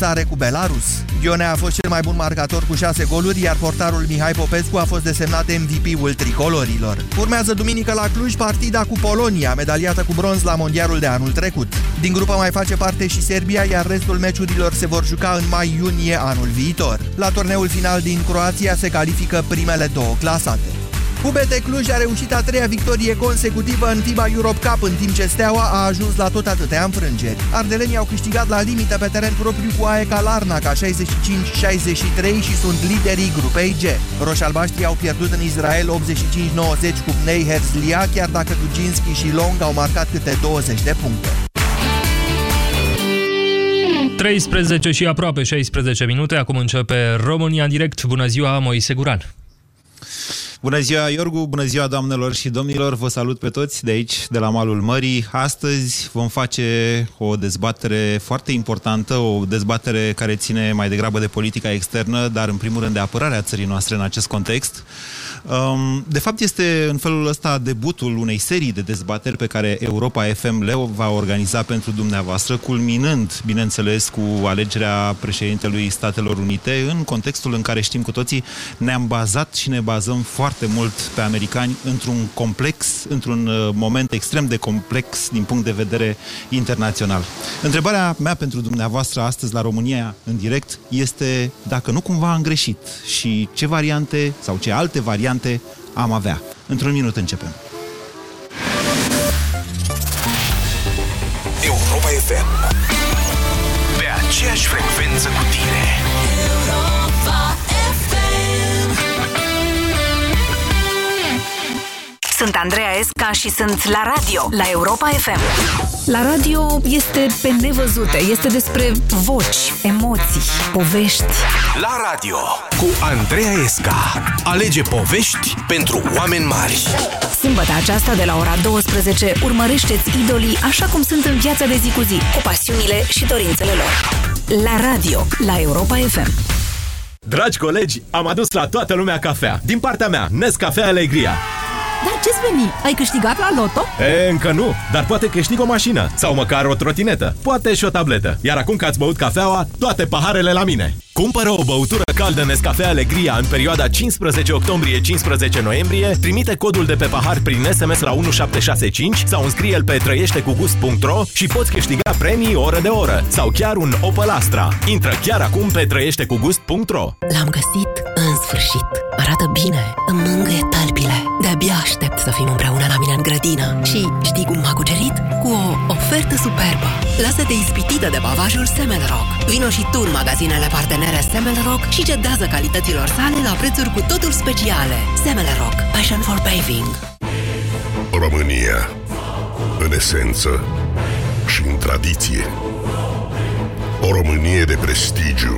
țare cu Belarus. Ionea a fost cel mai bun marcator cu 6 goluri, iar portarul Mihai Popescu a fost desemnat MVP-ul tricolorilor. Urmează duminică la Cluj partida cu Polonia, medaliată cu bronz la mondialul de anul trecut. Din grupă mai face parte și Serbia, iar restul meciurilor se vor juca în mai-iunie anul viitor. La turneul final din Croația se califică primele două clasate. UBT Cluj a reușit a treia victorie consecutivă în FIBA Europe Cup, în timp ce Steaua a ajuns la tot atâtea înfrângeri. Ardelenii au câștigat la limită pe teren propriu cu AEK Larnaca 65-63 și sunt liderii grupei G. Roșalbaștrii au pierdut în Israel 85-90 cu Bnei Herzliya, chiar dacă Duginski și Long au marcat câte 20 de puncte. 13 și aproape 16 minute, acum începe România în direct. Bună ziua, Moise Guran! Bună ziua, Iorgu! Bună ziua, doamnelor și domnilor! Vă salut pe toți de aici, de la malul mării. Astăzi vom face o dezbatere foarte importantă, o dezbatere care ține mai degrabă de politica externă, dar în primul rând de apărarea țării noastre în acest context. Um, de fapt, este în felul ăsta debutul unei serii de dezbateri pe care Europa FM le va organiza pentru dumneavoastră, culminând, bineînțeles, cu alegerea președintelui Statelor Unite, în contextul în care știm cu toții, ne-am bazat și ne bazăm foarte mult pe americani într-un complex, într-un uh, moment extrem de complex din punct de vedere internațional. Întrebarea mea pentru dumneavoastră astăzi la România în direct este dacă nu cumva am greșit și ce variante sau ce alte variante variante am avea. Într-un minut începem. Europa FM Pe aceeași frecvență cu tine Sunt Andreea Esca și sunt la radio, la Europa FM. La radio este pe nevăzute, este despre voci, emoții, povești. La radio cu Andreea Esca. Alege povești pentru oameni mari. Sâmbătă aceasta de la ora 12 urmărește-ți idolii așa cum sunt în viața de zi cu zi, cu pasiunile și dorințele lor. La radio, la Europa FM. Dragi colegi, am adus la toată lumea cafea. Din partea mea, Nescafe Alegria. Dar ce-ți veni? Ai câștigat la loto? E, încă nu, dar poate câștig o mașină sau măcar o trotinetă, poate și o tabletă. Iar acum că ați băut cafeaua, toate paharele la mine. Cumpără o băutură caldă Nescafe Alegria în perioada 15 octombrie-15 noiembrie, trimite codul de pe pahar prin SMS la 1765 sau înscrie-l pe trăieștecugust.ro și poți câștiga premii oră de oră sau chiar un Opel Astra. Intră chiar acum pe trăieștecugust.ro L-am găsit în sfârșit. Arată bine, îmi mângâie talpile. De-abia aștept să fim împreună la mine în grădină. Și știi cum m-a cucerit? Cu o ofertă superbă. Lasă-te ispitită de pavajul Semelrock. Vino și tu în magazinele partenere Semelrock și cedează calităților sale la prețuri cu totul speciale. Semelrock. Passion for paving. România. În esență și în tradiție. O Românie de prestigiu,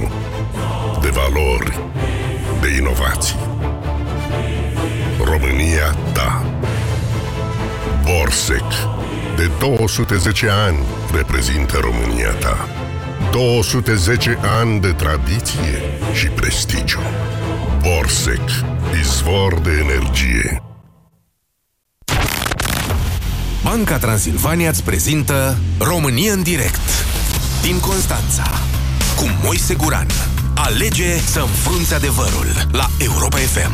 de valori, de inovații. România ta. Borsec. De 210 ani reprezintă România ta. 210 ani de tradiție și prestigiu. Borsec. Izvor de energie. Banca Transilvania îți prezintă România în direct Din Constanța Cu Moise Guran Alege să înfrunți adevărul La Europa FM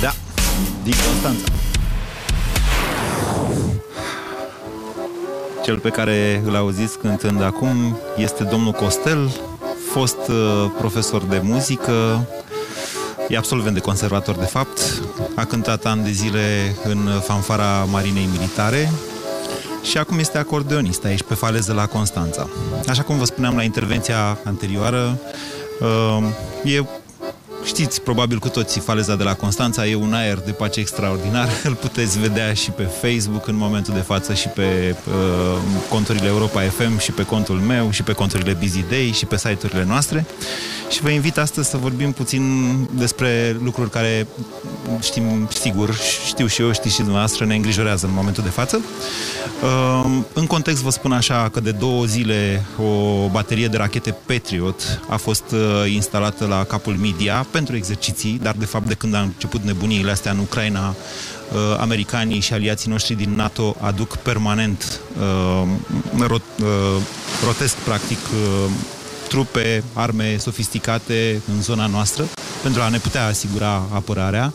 Da, din Constanța. Cel pe care îl auziți cântând acum este domnul Costel, fost uh, profesor de muzică, e absolvent de conservator de fapt, a cântat ani de zile în fanfara Marinei Militare și acum este acordeonist aici pe faleză la Constanța. Așa cum vă spuneam la intervenția anterioară, uh, e Știți probabil cu toții faleza de la Constanța, e un aer de pace extraordinar. Îl puteți vedea și pe Facebook în momentul de față și pe uh, conturile Europa FM și pe contul meu și pe conturile Busy Day și pe site-urile noastre. Și vă invit astăzi să vorbim puțin despre lucruri care știm sigur, știu și eu, știți și dumneavoastră, ne îngrijorează în momentul de față. Uh, în context vă spun așa că de două zile o baterie de rachete Patriot a fost uh, instalată la capul Media pentru exerciții, dar de fapt de când a început nebuniile astea în Ucraina, uh, americanii și aliații noștri din NATO aduc permanent, uh, rot, uh, rotesc practic uh, trupe, arme sofisticate în zona noastră pentru a ne putea asigura apărarea.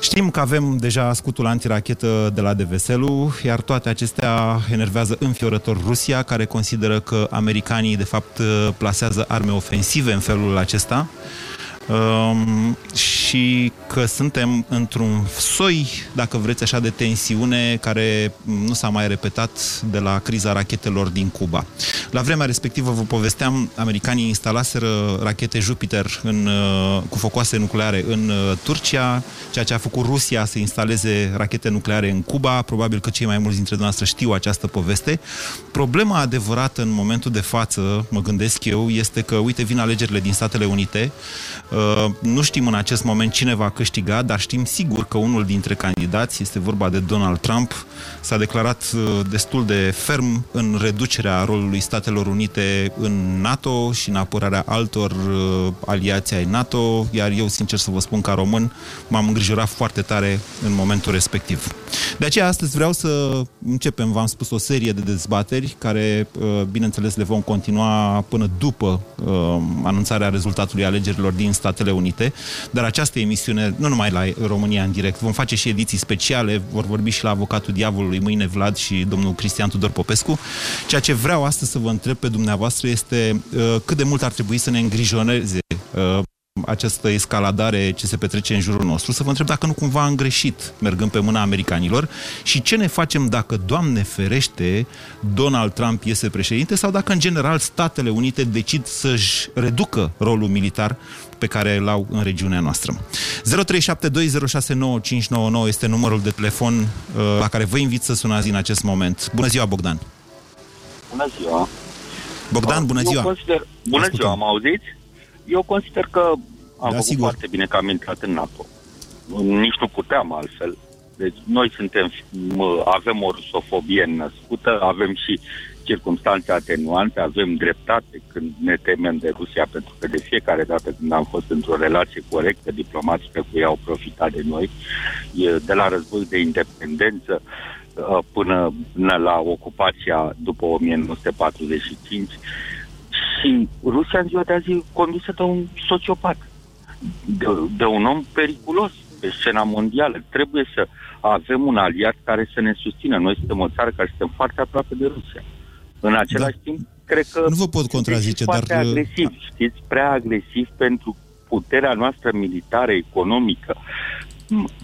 Știm că avem deja scutul antirachetă de la Deveselu, iar toate acestea enervează înfiorător Rusia, care consideră că americanii, de fapt, plasează arme ofensive în felul acesta um, că suntem într-un soi, dacă vreți așa, de tensiune care nu s-a mai repetat de la criza rachetelor din Cuba. La vremea respectivă, vă povesteam, americanii instalaseră rachete Jupiter în, uh, cu focoase nucleare în uh, Turcia, ceea ce a făcut Rusia să instaleze rachete nucleare în Cuba. Probabil că cei mai mulți dintre noastre știu această poveste. Problema adevărată în momentul de față, mă gândesc eu, este că, uite, vin alegerile din Statele Unite, Uh, nu știm în acest moment cine va câștiga, dar știm sigur că unul dintre candidați, este vorba de Donald Trump, s-a declarat uh, destul de ferm în reducerea rolului Statelor Unite în NATO și în apărarea altor uh, aliații ai NATO, iar eu, sincer să vă spun, ca român, m-am îngrijorat foarte tare în momentul respectiv. De aceea, astăzi vreau să începem, v-am spus, o serie de dezbateri care, bineînțeles, le vom continua până după anunțarea rezultatului alegerilor din Statele Unite, dar această emisiune, nu numai la România în direct, vom face și ediții speciale, vor vorbi și la avocatul diavolului mâine Vlad și domnul Cristian Tudor Popescu. Ceea ce vreau astăzi să vă întreb pe dumneavoastră este uh, cât de mult ar trebui să ne îngrijoneze uh, această escaladare ce se petrece în jurul nostru, să vă întreb dacă nu cumva am greșit mergând pe mâna americanilor și ce ne facem dacă, Doamne ferește, Donald Trump iese președinte sau dacă, în general, Statele Unite decid să-și reducă rolul militar pe care îl au în regiunea noastră. 0372069599 este numărul de telefon uh, la care vă invit să sunați în acest moment. Bună ziua, Bogdan! Bună ziua! Bogdan, bună ziua! Eu consider... Bună Ascultăm. ziua, am auzit? Eu consider că am da, făcut sigur. foarte bine că am intrat în NATO. Nici nu puteam altfel. Deci noi suntem, avem o rusofobie născută, avem și circunstanțe atenuante, avem dreptate când ne temem de Rusia, pentru că de fiecare dată când am fost într-o relație corectă, diplomații pe care au profitat de noi, de la război de independență până, până la ocupația după 1945 și Rusia în ziua de azi e condusă de un sociopat, de, de un om periculos pe scena mondială. Trebuie să avem un aliat care să ne susțină. Noi suntem o țară care suntem foarte aproape de Rusia. În același da. timp, cred că... Nu vă pot contrazice, dar... Foarte agresiv, știți, prea agresiv pentru puterea noastră militară, economică.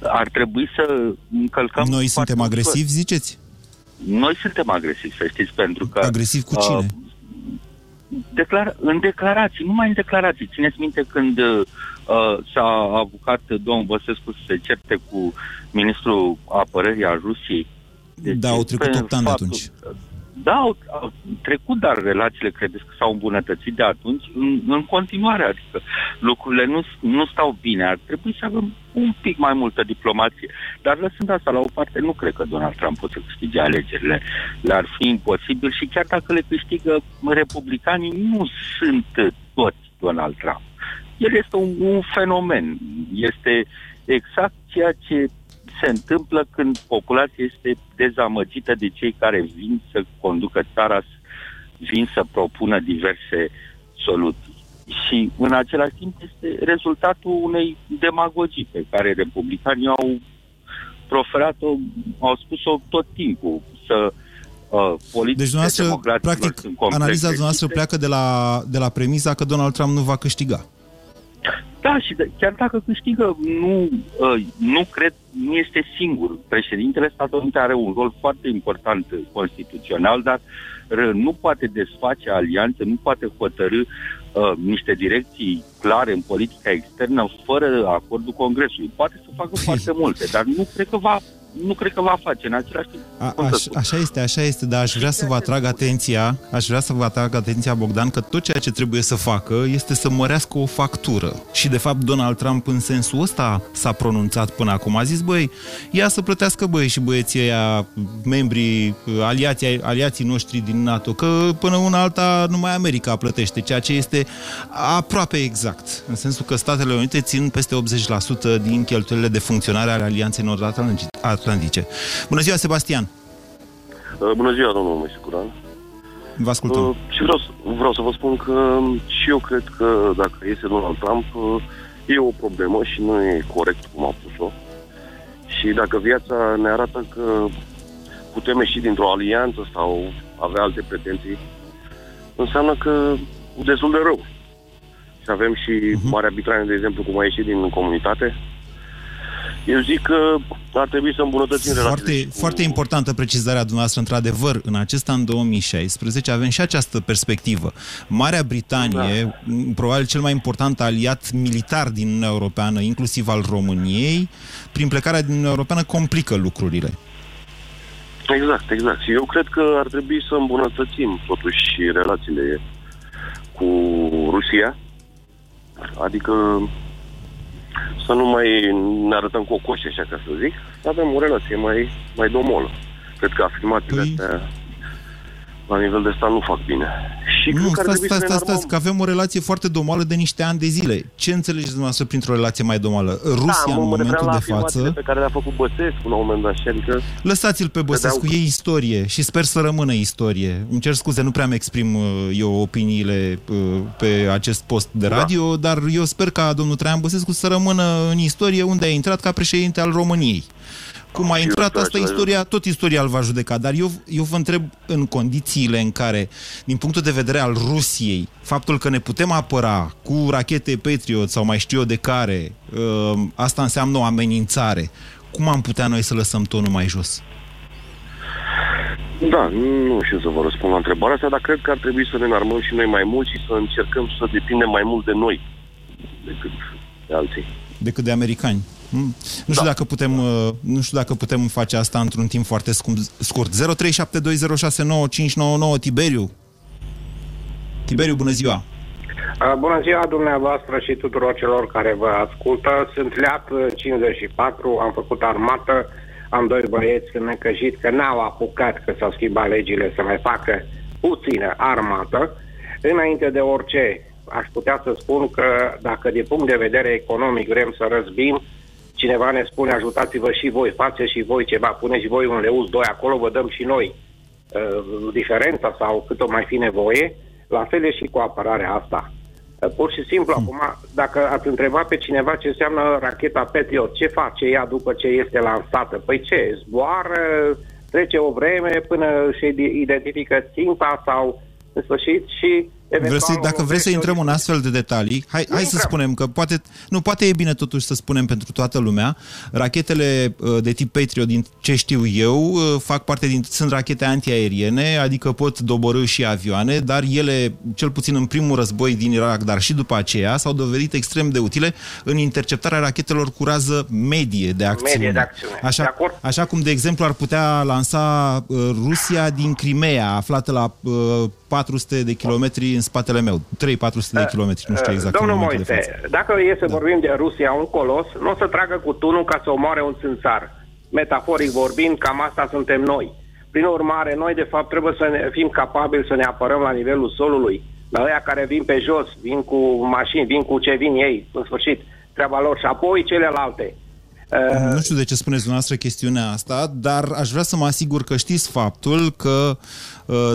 Ar trebui să încălcăm... Noi suntem agresivi, ziceți? Noi suntem agresivi, să știți, pentru că... Agresiv cu cine? Uh, declar- în declarații, numai în declarații. Țineți minte când uh, s-a avucat domnul Băsescu să se certe cu ministrul apărării al Rusiei. Deci, da, au trecut 8 ani de atunci. Da, au, au trecut, dar relațiile credeți că s-au îmbunătățit de atunci în, în continuare, adică lucrurile nu, nu stau bine. Ar trebui să avem un pic mai multă diplomație. Dar lăsând asta la o parte, nu cred că Donald Trump poate să câștige alegerile. Le-ar fi imposibil și chiar dacă le câștigă republicanii, nu sunt toți Donald Trump. El este un, un fenomen. Este exact ceea ce se întâmplă când populația este dezamăgită de cei care vin să conducă țara, vin să propună diverse soluții. Și în același timp este rezultatul unei demagogii pe care republicanii au proferat-o, au spus-o tot timpul, să uh, deci, dumneavoastră, practic, analiza dumneavoastră pleacă de la, de la premisa că Donald Trump nu va câștiga. Da, și de, chiar dacă câștigă, nu, uh, nu cred, nu este singur. Președintele Statului Unite are un rol foarte important constituțional, dar nu poate desface alianțe, nu poate hotărâ uh, niște direcții clare în politica externă fără acordul Congresului. Poate să facă foarte multe, dar nu cred că va nu cred că va face în același timp. A, aș, așa este, așa este, dar aș vrea să vă atrag atenția, aș vrea să vă atrag atenția, Bogdan, că tot ceea ce trebuie să facă este să mărească o factură. Și, de fapt, Donald Trump în sensul ăsta s-a pronunțat până acum. A zis, băi, ia să plătească, băi, și băieții ăia, membrii, aliații, aliații noștri din NATO, că până una alta numai America plătește, ceea ce este aproape exact. În sensul că Statele Unite țin peste 80% din cheltuielile de funcționare ale Alianței Nord-Atlantice. Bună ziua, Sebastian! Uh, Bună ziua, domnul Mesicuran. Vă ascultăm. Uh, și vreau, să- vreau să vă spun că um, și eu cred că dacă este Donald Trump, uh, e o problemă și nu e corect cum a pus-o. Și dacă viața ne arată că putem ieși dintr-o alianță sau avea alte pretenții, înseamnă că destul de rău. Și avem și uh-huh. Marea Britanie, de exemplu, cum a ieșit din comunitate. Eu zic că ar trebui să îmbunătățim relațiile. Foarte, foarte importantă precizarea dumneavoastră, într-adevăr, în acest an 2016 avem și această perspectivă. Marea Britanie, da. probabil cel mai important aliat militar din Uniunea Europeană, inclusiv al României, prin plecarea din Uniunea Europeană complică lucrurile. Exact, exact. Și eu cred că ar trebui să îmbunătățim totuși relațiile cu Rusia. Adică să nu mai ne arătăm cocoși, așa ca să zic, să avem o relație mai, mai domolă. Cred că afirmațiile păi... astea la nivel de stat nu fac bine. Și Nu, cred că ar stați, trebui stați, să ne stați, stați, că avem o relație foarte domală de niște ani de zile. Ce înțelegeți dumneavoastră printr-o relație mai domală? Rusia, da, în mă, mă refeream momentul la de afirmațiile față... pe care le-a făcut Băsescu la un moment dat. Și adică Lăsați-l pe Băsescu, Vedeau- e istorie și sper să rămână istorie. Îmi cer scuze, nu prea mi exprim uh, eu opiniile uh, pe acest post de radio, da. dar eu sper ca domnul Traian Băsescu să rămână în istorie unde a intrat ca președinte al României. Cum a Și eu intrat, sper asta același istoria, tot istoria îl va judeca. Dar eu, eu vă întreb în condițiile în care, din punctul de vedere al Rusiei, faptul că ne putem apăra cu rachete Patriot sau mai știu eu de care, uh, asta înseamnă o amenințare. Cum am putea noi să lăsăm tonul mai jos? Da, nu știu să vă răspund la întrebarea asta, dar cred că ar trebui să ne înarmăm și noi mai mult și să încercăm să depindem mai mult de noi decât de alții. decât de americani. Mm. Nu știu, dacă putem, uh, nu știu dacă putem face asta într-un timp foarte scum- scurt. 0372069599 Tiberiu. Tiberiu, bună ziua! Uh, Bună ziua dumneavoastră și tuturor celor care vă ascultă. Sunt Leat uh, 54, am făcut armată, am doi băieți necăjit că n-au apucat că s-au schimbat legile să mai facă puțină armată. Înainte de orice, aș putea să spun că dacă din punct de vedere economic vrem să răzbim, cineva ne spune ajutați-vă și voi, faceți și voi ceva, puneți și voi un leuț, doi acolo, vă dăm și noi uh, diferența sau cât o mai fi nevoie, la fel e și cu apărarea asta. Uh, Pur și simplu, Hmm. acum, dacă ați întreba pe cineva ce înseamnă racheta Patriot, ce face ea după ce este lansată? Păi ce, zboară, trece o vreme până își identifică ținta sau în sfârșit și eventual... Vreți, să- dacă vreți să intrăm în astfel de detalii, hai, hai să intrăm. spunem că poate, nu, poate e bine totuși să spunem pentru toată lumea, rachetele uh, de tip Patriot, din ce știu eu, uh, fac parte din, sunt rachete antiaeriene, adică pot doborâ și avioane, dar ele, cel puțin în primul război din Irak, dar și după aceea, s-au dovedit extrem de utile în interceptarea rachetelor cu rază medie de acțiune. Medie de acțiune. De Așa, acord? așa cum, de exemplu, ar putea lansa uh, Rusia din Crimea, aflată la uh, 400 de kilometri în spatele meu. 3-400 de kilometri, nu știu exact. în Domnul momentul de Moise, față. dacă e să vorbim de Rusia, un colos, nu o să tragă cu tunul ca să omoare un țânțar. Metaforic vorbind, cam asta suntem noi. Prin urmare, noi de fapt trebuie să ne, fim capabili să ne apărăm la nivelul solului. La ăia care vin pe jos, vin cu mașini, vin cu ce vin ei, în sfârșit, treaba lor și apoi celelalte. Uh, Nu știu de ce spuneți dumneavoastră chestiunea asta, dar aș vrea să mă asigur că știți faptul că uh,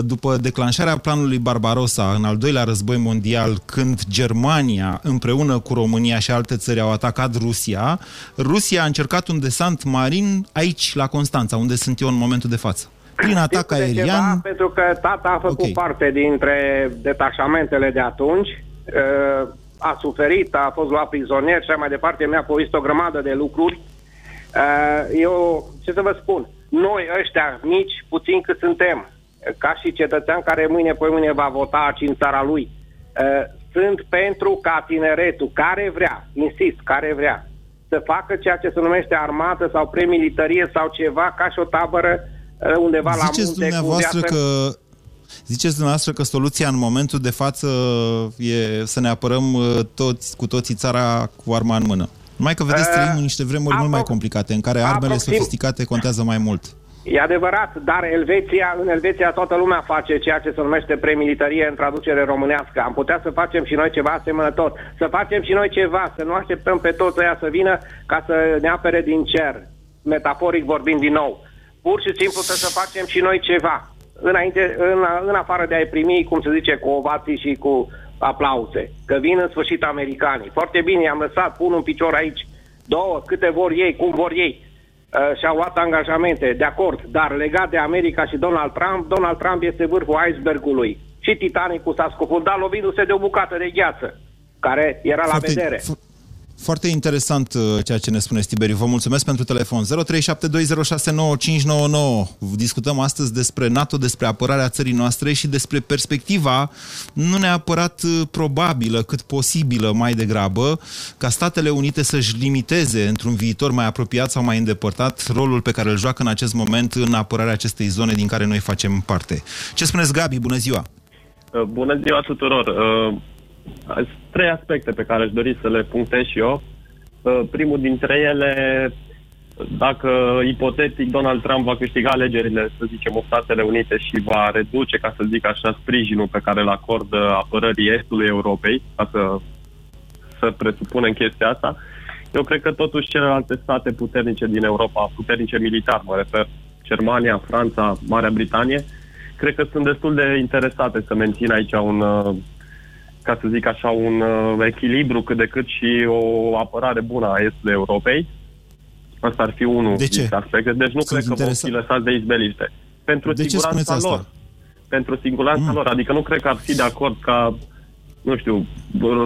după declanșarea planului Barbarossa în al doilea război mondial, când Germania împreună cu România și alte țări au atacat Rusia, Rusia a încercat un desant marin aici, la Constanța, unde sunt eu în momentul de față. Prin atac Știți de aerian... Ceva, pentru că tata a făcut Ok. okay. parte dintre detașamentele de atunci, uh, a suferit, a fost luat prizonier și așa mai departe, mi-a povestit o grămadă de lucruri. Uh, Eu, ce să vă spun, noi ăștia mici, puțin cât suntem, ca și cetățean care mâine pe mâine va vota aici în țara lui, uh, sunt pentru ca tineretul care vrea, insist, care vrea, să să facă ceea ce se numește armată sau premilitarie sau ceva ca și o tabără uh, undeva Ziceți la munte dumneavoastră cu viață. că Ziceți dumneavoastră că soluția în momentul de față e să ne apărăm uh, toți, cu toții țara cu arma în mână. Numai că, vedeți, Uh, trăim în niște vremuri mult mai complicate, în care armele aproxim- sofisticate contează mai mult. E adevărat, dar Elveția, în Elveția toată lumea face ceea ce se numește premilitarie în traducere românească. Am putea să facem și noi ceva asemănător. Să facem și noi ceva, să nu așteptăm pe toți ăia să vină ca să ne apere din cer, metaforic vorbind din nou. Pur și simplu să, să facem și noi ceva. Înainte, în, în afară de a-i primi, cum se zice, cu ovații și cu aplauze. Că vin în sfârșit americanii. Foarte bine, i-am lăsat, pun un picior aici. Două, câte vor ei, cum vor ei. Uh, și-au luat angajamente, de acord, dar legat de America și Donald Trump, Donald Trump este vârful icebergului. Și Titanicul s-a scufundat lovindu-se de o bucată de gheață, care era la Foarte- vedere. fo- Foarte interesant uh, ceea ce ne spuneți, Tiberiu. Vă mulțumesc pentru telefon. 0372069599. Discutăm astăzi despre NATO, despre apărarea țării noastre și despre perspectiva nu neapărat uh, probabilă, cât posibilă mai degrabă, ca Statele Unite să-și limiteze într-un viitor mai apropiat sau mai îndepărtat rolul pe care îl joacă în acest moment în apărarea acestei zone din care noi facem parte. Ce spuneți, Gabi? Bună ziua! Uh, Bună ziua tuturor! Uh, Sunt trei aspecte pe care aș dori să le punctez și eu. Uh, Primul dintre ele, dacă ipotetic Donald Trump va câștiga alegerile, să zicem, în Statele Unite și va reduce, ca să zic așa, sprijinul pe care îl acordă apărării Estului Europei, ca să, să presupunem chestia asta, eu cred că totuși celelalte state puternice din Europa, puternice militar, mă refer, Germania, Franța, Marea Britanie, cred că sunt destul de interesate să mențină aici un, uh, ca să zic așa, un uh, echilibru cât de cât și o apărare bună a Estului Europei. Asta ar fi unul De ce? dintre aspecte. Deci nu Sunt cred că vom interesat. fi lăsați de izbeliște. Pentru De ce siguranța spuneți lor. asta? Pentru siguranța Mm. lor. Adică nu cred că ar fi de acord ca, nu știu,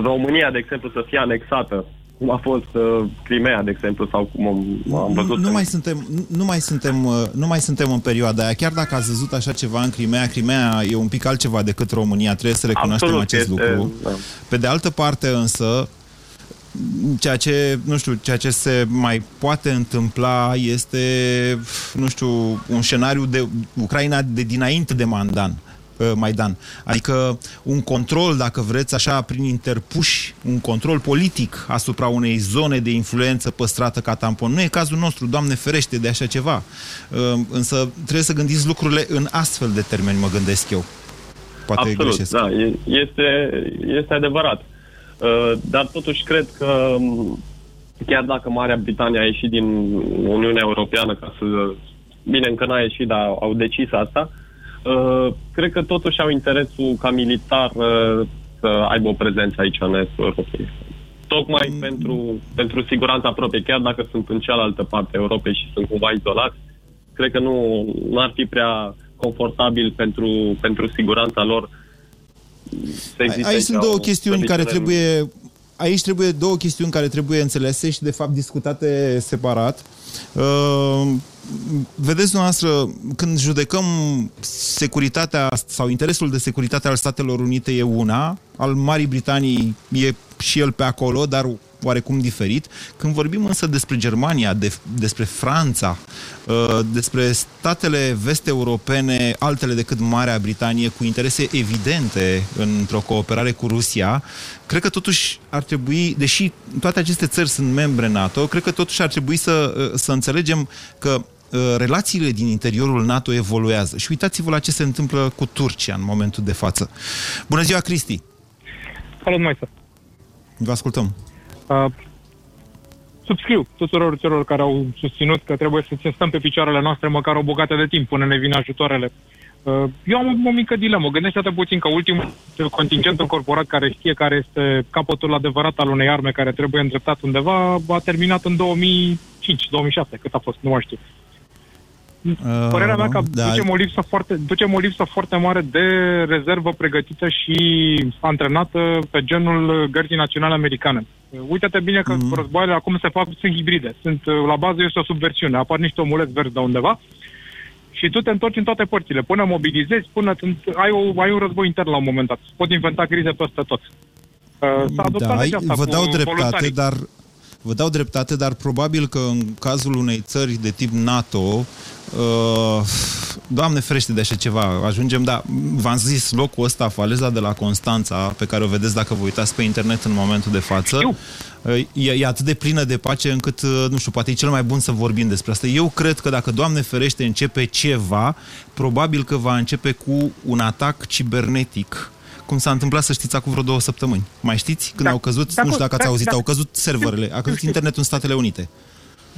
România, de exemplu, să fie anexată cum a fost uh, Crimea, de exemplu, sau cum am, am văzut. Nu, nu, în- mai suntem, nu- nu, mai suntem, uh, nu mai suntem în perioada aia. Chiar dacă ați văzut așa ceva în Crimea, Crimea e un pic altceva decât România. Trebuie să recunoaștem Absolut, acest este- lucru. da. Pe de altă parte însă, ceea ce, nu știu, ceea ce se mai poate întâmpla este, nu știu, un scenariu de Ucraina de dinainte de Mandan. Uh, Maidan. Adică un control, dacă vreți, așa, prin interpuși, un control politic asupra unei zone de influență păstrată ca tampon. Nu e cazul nostru, Doamne ferește de așa ceva. Uh, Însă trebuie să gândiți lucrurile în astfel de termeni, mă gândesc eu. Poate Absolut, greșesc. da, e- este, este adevărat. Uh, Dar totuși cred că m, chiar dacă Marea Britanie a ieșit din Uniunea Europeană ca să... Bine, încă n-a ieșit, dar au decis asta. uh, Cred că totuși au interesul ca militar uh, să aibă o prezență aici în Estul Europei. Tocmai pentru, pentru siguranța proprie, chiar dacă sunt în cealaltă parte a Europei și sunt cumva izolați, cred că nu, nu ar fi prea confortabil pentru, pentru siguranța lor să existe Aici sunt aici două o chestiuni care slăbiciune în- trebuie... Aici trebuie două chestiuni care trebuie înțelese și, de fapt, discutate separat. Uh, vedeți, noastră, când judecăm securitatea sau interesul de securitate al Statelor Unite e una, al Marii Britanii e și el pe acolo, dar oarecum diferit. Când vorbim însă despre Germania, de, despre Franța, uh, despre statele vest-europene, altele decât Marea Britanie, cu interese evidente într-o cooperare cu Rusia, cred că totuși ar trebui, deși toate aceste țări sunt membre NATO, cred că totuși ar trebui să, uh, să înțelegem că uh, relațiile din interiorul NATO evoluează. Și uitați-vă la ce se întâmplă cu Turcia în momentul de față. Bună ziua, Cristi! Salut, Moise. Vă ascultăm. Uh, subscriu tuturor celor care au susținut că trebuie să stăm pe picioarele noastre măcar o bucată de timp până ne vin ajutoarele. Uh, eu am o, o mică dilemă. Gândește-te puțin că ultimul contingent încorporat care știe care este capătul adevărat al unei arme care trebuie îndreptat undeva a terminat în 2005-2006, cât a fost, nu mai știu. Părerea mea că da. ducem, o lipsă foarte, ducem o lipsă foarte mare de rezervă pregătită și antrenată pe genul gărzii naționale americane. Uite-te bine că mm. războaiele acum se fac, sunt hibride. Sunt, la bază este o subversiune. Apar niște omuleți verzi de undeva și tu te întorci în toate părțile. Până mobilizezi, până t- ai, o, ai un război intern la un moment dat. Pot inventa crize peste tot. Uh, S-a adoptat Da, legea asta vă cu dau dreptate, voluntarii. dar Vă dau dreptate, dar probabil că în cazul unei țări de tip NATO, uh, Doamne ferește de așa ceva, ajungem, da, v-am zis, locul ăsta, faleza de la Constanța, pe care o vedeți dacă vă uitați pe internet în momentul de față, uh, e, e atât de plină de pace încât, uh, nu știu, poate e cel mai bun să vorbim despre asta. Eu cred că dacă, Doamne ferește, începe ceva, probabil că va începe cu un atac cibernetic cum s-a întâmplat, să știți, acum vreo două săptămâni. Mai știți? Când Da, au căzut, da, nu știu dacă ați da, auzit, da. au căzut serverele, a căzut internetul în Statele Unite.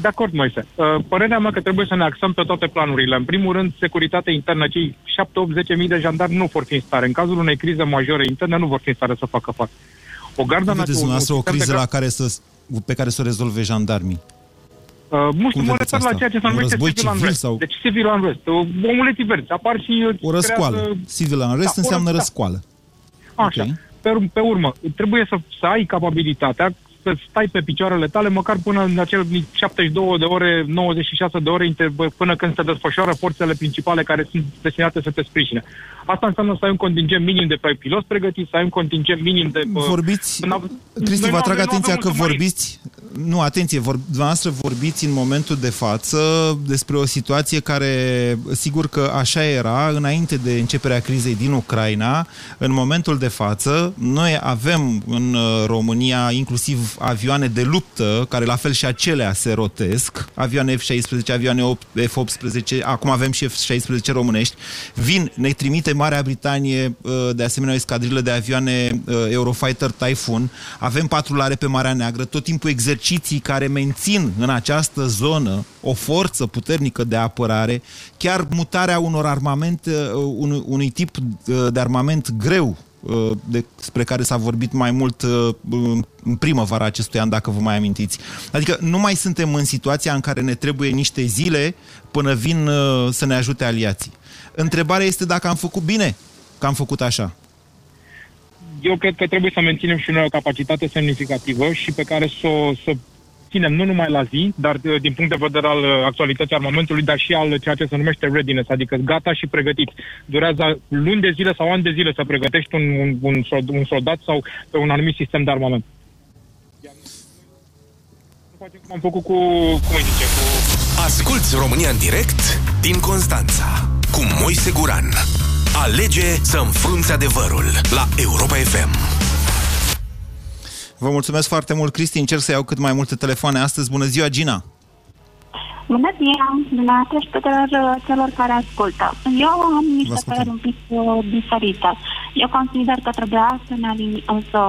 De acord, Moise. Uh, Părerea mea că trebuie să ne axăm pe toate planurile. În primul rând, securitatea internă. Cei 7-8-10 mii de jandarmi nu vor fi în stare. În cazul unei crize majore interne, nu vor fi în stare să facă față. O gardă Cum vedeți națională- dumneavoastră o un sistem de criză la gard- care să, pe care să o rezolve jandarmii? Uh, nu știu, Cum mă vedeți refer la asta? ceea ce se Un numește război civil civil unrest. sau- Deci civil unrest. Uh, Omuleții verzi. Apar și... uh, O răscoală. creează- Civil unrest Da, o înseamnă răs- da. răscoală. Așa. Pe, ur- pe urmă, trebuie să, să ai capabilitatea să stai pe picioarele tale măcar până în acel 72 de ore, 96 de ore inter- până când se desfășoară forțele principale care sunt destinate să te sprijine. Asta înseamnă să ai un contingent minim de pe piloți pregătiți, să ai un contingent minim de... uh, Vorbiți, în av- Cristi, Noi vă nu atrag avem- nu atenția avem că un submarin. vorbiți, nu, atenție, vor, dumneavoastră vorbiți în momentul de față despre o situație care, sigur că așa era înainte de începerea crizei din Ucraina. În momentul de față, noi avem în uh, România inclusiv avioane de luptă, care la fel și acelea se rotesc, avioane F-16, avioane 8, F-18, acum avem și F-16 românești, vin, ne trimite Marea Britanie uh, de asemenea o escadrilă de avioane uh, Eurofighter Typhoon, avem patrulare pe Marea Neagră, tot timpul exerciții care mențin în această zonă o forță puternică de apărare, chiar mutarea unor armamente, uh, unui, unui tip uh, de armament greu uh, despre care s-a vorbit mai mult uh, în primăvara acestui an, dacă vă mai amintiți. Adică nu mai suntem în situația în care ne trebuie niște zile până vin uh, să ne ajute aliații. Întrebarea este dacă am făcut bine că am făcut așa. eu cred că trebuie să menținem și noi o capacitate semnificativă și pe care să o să ținem nu numai la zi, dar uh, din punct de vedere al uh, actualității armamentului, dar și al ceea ce se numește readiness, adică gata și pregătit. Durează luni de zile sau ani de zile să pregătești un, un, un, sold- un soldat sau pe un anumit sistem de armament. Facem cum am făcut cu, cum îi zice, cu Asculți România în direct din Constanța cu Moise Guran. Alege să înfrunți adevărul la Europa FM. Vă mulțumesc foarte mult, Cristi. Încerc să iau cât mai multe telefoane astăzi. Bună ziua, Gina! Bună ziua, dumneavoastră și tuturor uh, celor care ascultă. Eu am Vă niște ascultăm. păreri un pic uh, diferite. Eu consider că trebuia să ne alini, uh, să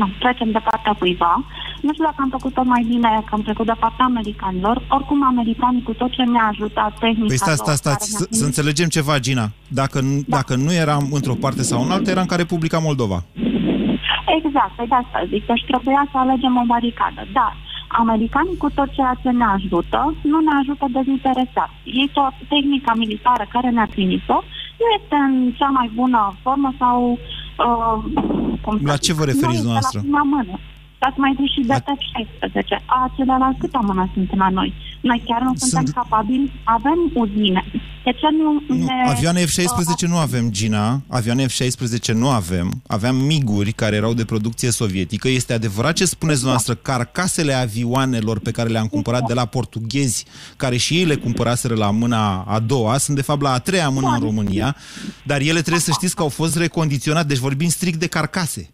nu, trecem de partea cuiva. Nu știu dacă am făcut-o mai bine că am trecut de partea americanilor. Oricum, americanii cu tot ce ne-a ajutat tehnica Păi stați, lor, stați, stați, care ne-a să, să trimis- înțelegem ceva, Gina. Dacă, nu- dacă nu eram într-o parte sau în alta, eram ca Republica Moldova. Exact, pe de asta zic, deci trebuia să alegem o baricadă. Dar americanii cu tot ceea ce ne ajută, nu ne ajută dezinteresat. Ei tot tehnica militară care ne-a trimis-o nu este în cea mai bună formă sau... Uh, cum să La zic, ce vă referiți nu este dumneavoastră? la prima mână. Ați mai zis și de F-16. Acelea la câtă mână sunt la noi? Noi chiar nu suntem Sunt- capabili? Avem uzine. De ce nu, Nu, ne... avioane F-16 nu avem, Gina. Avioane F-16 nu avem. Aveam miguri care erau de producție sovietică. Este adevărat ce spuneți dumneavoastră, carcasele avioanelor pe care le-am cumpărat de la portughezi, care și ei le cumpăraseră la mâna a doua, sunt de fapt la a treia mână în România, dar ele trebuie să știți că au fost recondiționate, deci vorbim strict de carcase.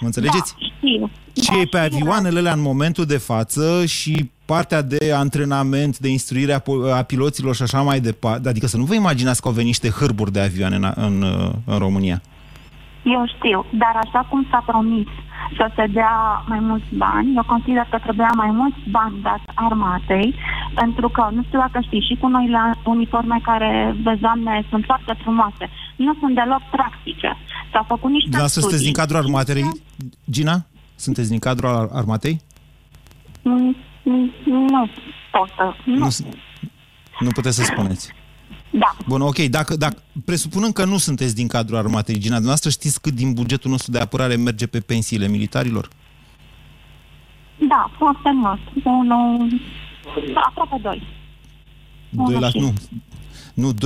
Mă înțelegeți? Da, știu. Ce e pe avioanele alea în momentul de față și partea de antrenament, de instruire a, po- a piloților și așa mai departe. Adică să nu vă imaginați că au venit niște hârburi de avioane în, în, în România. Eu știu, dar așa cum s-a promis să se dea mai mulți bani, eu consider că trebuia mai mulți bani dați armatei, pentru că, nu știu dacă știți, și cu noile uniforme care, vezi, doamne, sunt foarte frumoase, nu sunt deloc practice. S-au făcut niște Dumneavoastră sunteți din cadrul armatei, Gina? Sunteți din cadrul ar- armatei? Mm, mm, Nu pot să... Nu. Nu, sunt- nu puteți să spuneți. Da. Bun, ok. Dacă, dacă, presupunând că nu sunteți din cadrul armatei, Gina, dumneavoastră știți cât din bugetul nostru de apărare merge pe pensiile militarilor? Da, foarte mult. Unul... Aproape doi. Doi la, și- nu. Nu, 2%,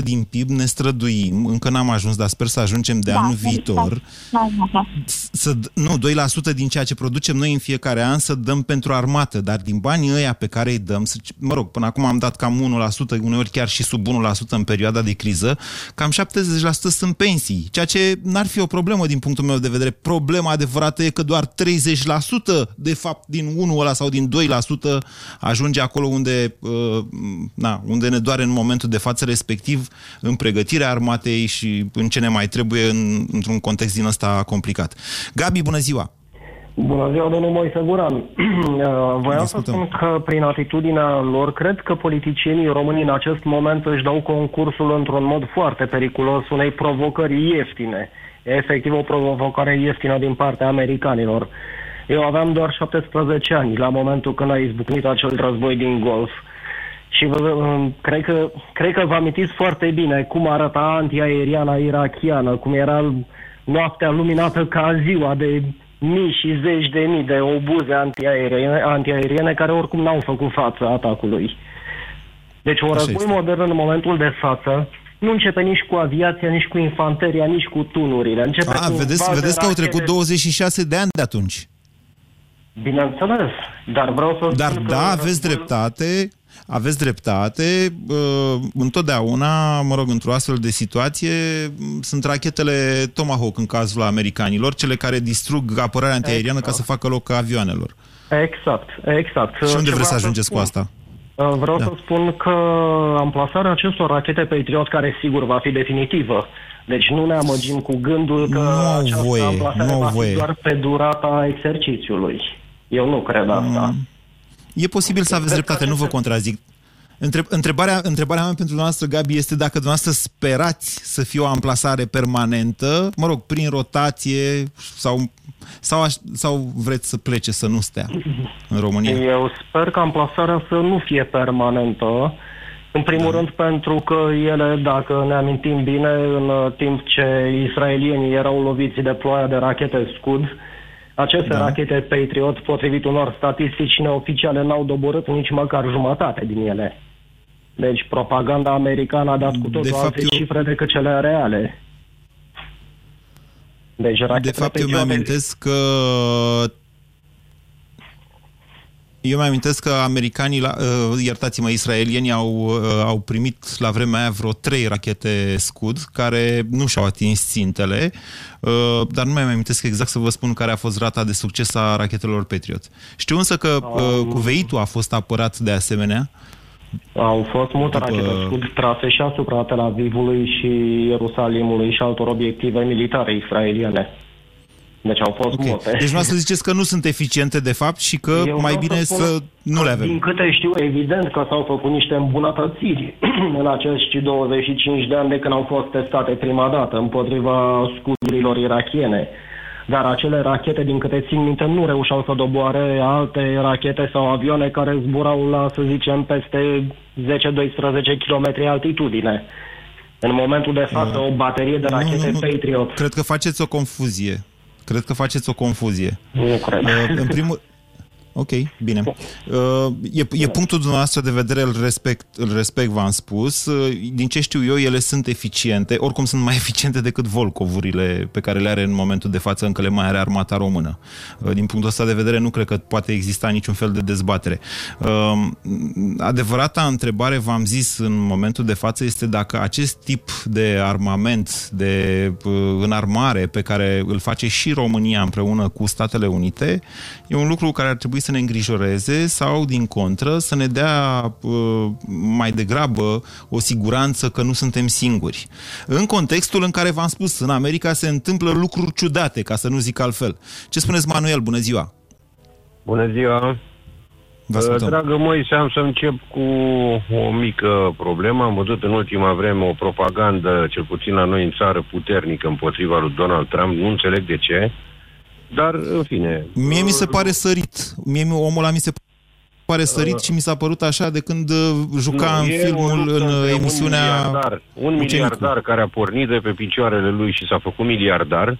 2% din PIB ne străduim, încă n-am ajuns, dar sper să ajungem de Da, anul da, viitor. Da, da, da. Să, d- nu, 2% din ceea ce producem noi în fiecare an să dăm pentru armată, dar din banii ăia pe care îi dăm, să- mă rog, până acum am dat cam 1%, uneori chiar și sub 1% în perioada de criză, cam 70% sunt pensii, ceea ce n-ar fi o problemă din punctul meu de vedere. Problema adevărată e că doar 30% de fapt din 1 ăla sau din 2% ajunge acolo unde, uh, na, unde ne doare în momentul de față, respectiv în pregătirea armatei și în ce ne mai trebuie în, într-un context din ăsta complicat. Gabi, bună ziua! Bună ziua, domnul Moise Guran. Voiam să spun că prin atitudinea lor, cred că politicienii români în acest moment își dau concursul într-un mod foarte periculos unei provocări ieftine. E efectiv o provocare ieftină din partea americanilor. Eu aveam doar 17 ani la momentul când a izbucnit acel război din Golf. Și vă- cred că, cred că vă amintiți foarte bine cum arăta antiaeriana irachiană, cum era noaptea luminată ca ziua de mii și zeci de mii de obuze antiaeriene, antiaeriene care oricum n-au făcut față atacului. Deci un Așa război este. modern în momentul de față nu începe nici cu aviația, nici cu infanteria, nici cu tunurile. Începe A, cu vedeți, baze, vedeți că au rachete. trecut 26 de ani de atunci. Bineînțeles, dar vreau să Dar spun că da, aveți dreptate, aveți dreptate. uh, Întotdeauna, mă rog, într-o astfel de situație, m, sunt rachetele Tomahawk în cazul americanilor, cele care distrug apărarea antiaeriană ca să facă loc avioanelor. Exact, exact. Și unde Ce vreți să vreau ajungeți spun? cu asta? Uh, Vreau Da. să spun că amplasarea acestor rachete Patriot, care sigur va fi definitivă, deci nu ne amăgim cu gândul că Nu au această voie, amplasare nu au va fi voie. doar pe durata exercițiului. Eu nu cred asta. E posibil să aveți dreptate, nu vă contrazic. Întreb, întrebarea, întrebarea mea pentru dumneavoastră, Gabi, este dacă dumneavoastră sperați să fie o amplasare permanentă, mă rog, prin rotație sau, sau, aș, sau vreți să plece să nu stea în România? Eu sper că amplasarea să nu fie permanentă. În primul Da. rând pentru că ele, dacă ne amintim bine, în uh, timp ce israelienii erau loviți de ploaia de rachete Scud, aceste Da. rachete Patriot, potrivit unor statistici neoficiale, n-au doborât nici măcar jumătate din ele. Deci propaganda americană a dat cu totul fapt, alte eu- cifre decât cele reale. Deci De rachetele fapt, eu Patriot- mi-amintesc că eu mi-amintesc că americanii, la, uh, iertați-mă, israelienii au, uh, au primit la vremea aia vreo trei rachete Scud care nu și-au atins țintele, uh, dar nu mai amintesc exact să vă spun care a fost rata de succes a rachetelor Patriot. Știu însă că uh, cuveitul a fost apărat de asemenea. Au fost multe După- rachete scud trase și asupra Tel Avivului și Ierusalimului și altor obiective militare israeliene. Deci au fost Okay. multe. Deci dumneavoastră ziceți că nu sunt eficiente de fapt și că Eu mai vreau bine spun să nu că, le avem. Din câte știu, evident că s-au făcut niște îmbunătățiri în acești 25 de ani de când au fost testate prima dată împotriva scudurilor irachiene. Dar acele rachete, din câte țin minte, nu reușeau să doboare alte rachete sau avioane care zburau la, să zicem, peste 10-12 km altitudine. În momentul de față, o baterie de rachete Patriot Cred că faceți o confuzie. Cred că faceți o confuzie. Nu cred. Uh, în primul... Ok, bine. Uh, e, e punctul dumneavoastră de vedere, îl respect, îl respect v-am spus. Uh, din ce știu eu, ele sunt eficiente, oricum sunt mai eficiente decât Volcovurile pe care le are în momentul de față, încă le mai are armata română. Uh, din punctul ăsta de vedere, nu cred că poate exista niciun fel de dezbatere. Uh, adevărata întrebare, v-am zis în momentul de față, este dacă acest tip de armament, de uh, înarmare pe care îl face și România împreună cu Statele Unite, e un lucru care ar trebui să ne îngrijoreze sau, din contră, să ne dea uh, mai degrabă o siguranță că nu suntem singuri. În contextul în care v-am spus, în America se întâmplă lucruri ciudate, ca să nu zic altfel. Ce spuneți, Manuel? Bună ziua! Bună ziua! Vă ascultăm. Dragă Moise, am să încep cu o mică problemă. Am văzut în ultima vreme o propagandă, cel puțin la noi în țară, puternică împotriva lui Donald Trump. Nu înțeleg de ce, dar în fine. Mie mi se pare sărit. Mie omul ăla mi se pare sărit și mi s-a părut așa de când uh, juca Nu, în e o filmul, luptă în între uh, un emisiunea miliardar, un Ucenicul. miliardar care a pornit de pe picioarele lui și s-a făcut miliardar